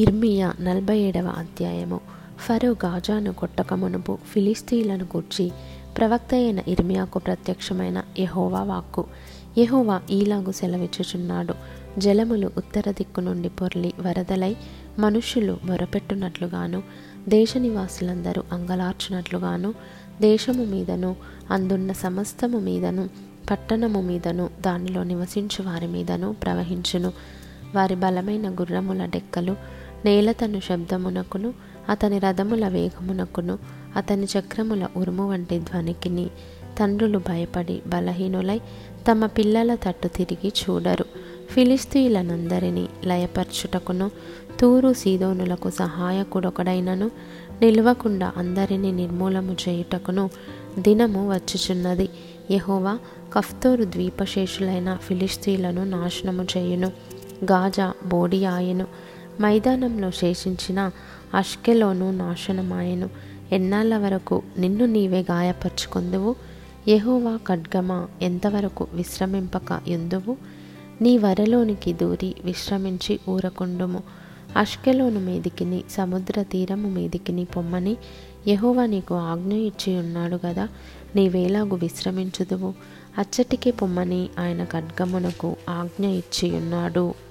ఇర్మియా నలభై ఏడవ అధ్యాయము. ఫరో గాజాను కొట్టక మునుపు ఫిలిస్తీన్లను కూర్చి ప్రవక్త అయిన ఇర్మియాకు ప్రత్యక్షమైన యహోవా వాక్కు. యహోవా ఈలాగు సెలవిచ్చుచున్నాడు. జలములు ఉత్తర దిక్కు నుండి పొర్లి వరదలై మనుష్యులు మొరపెట్టునట్లుగాను దేశ నివాసులందరూ అంగలార్చునట్లుగాను దేశము మీదను అందున్న సమస్తము మీదను పట్టణము మీదను దానిలో నివసించు వారి మీదను ప్రవహించును. వారి బలమైన గుర్రముల డెక్కలు నేలతను శబ్దమునకును అతని రథముల వేగమునకును అతని చక్రముల ఉరుము వంటి ధ్వనికిని తండ్రులు భయపడి బలహీనులై తమ పిల్లల తట్టు తిరిగి చూడరు. ఫిలిస్తీయులనందరినీ లయపరచుటకును తూరు సీదోనులకు సహాయకుడొకడైనను నిల్వకుండా అందరినీ నిర్మూలము చేయుటకును దినము వచ్చుచున్నది. యహోవా కఫ్తోరు ద్వీపశేషులైన ఫిలిస్తీయులను నాశనము చేయును. గాజా బోడియాయెను. మైదానంలో శేషించిన అష్కెలోను నాశనమాయను. ఎన్నాళ్ళ వరకు నిన్ను నీవే గాయపరుచుకుందువు? యహోవా ఖడ్గమా ఎంతవరకు విశ్రమింపక ఎందువు నీ వరలోనికి దూరి విశ్రమించి ఊరకుండుము. అష్కెలోను మీదికిని సముద్ర తీరము మీదికిని పొమ్మని యహోవా నీకు ఆజ్ఞ ఇచ్చి ఉన్నాడు కదా నీవేలాగు విశ్రమించుదువు? అచ్చటికి పొమ్మని ఆయన ఖడ్గమునకు ఆజ్ఞ ఇచ్చి ఉన్నాడు.